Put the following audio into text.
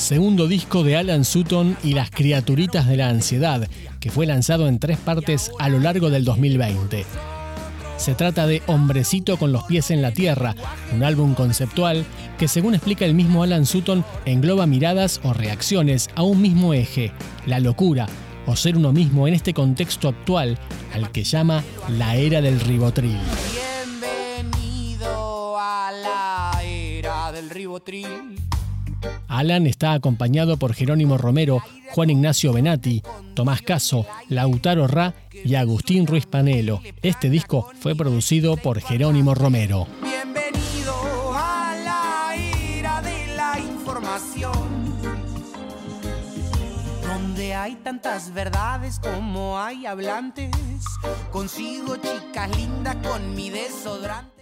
segundo disco de Alan Sutton y las criaturitas de la ansiedad, que fue lanzado en tres partes a lo largo del 2020. Se trata de Hombrecito con los pies en la tierra, un álbum conceptual que según explica el mismo Alan Sutton engloba miradas o reacciones a un mismo eje, la locura, o ser uno mismo en este contexto actual al que llama la era del ribotril. Bienvenido a la era del ribotril. Alan está acompañado por Jerónimo Romero, Juan Ignacio Benati, Tomás Caso, Lautaro Ra y Agustín Ruiz Panelo. Este disco fue producido por Jerónimo Romero. Bienvenido a la era de la información. Donde hay tantas verdades como hay hablantes. Consigo chicas lindas con mi desodorante.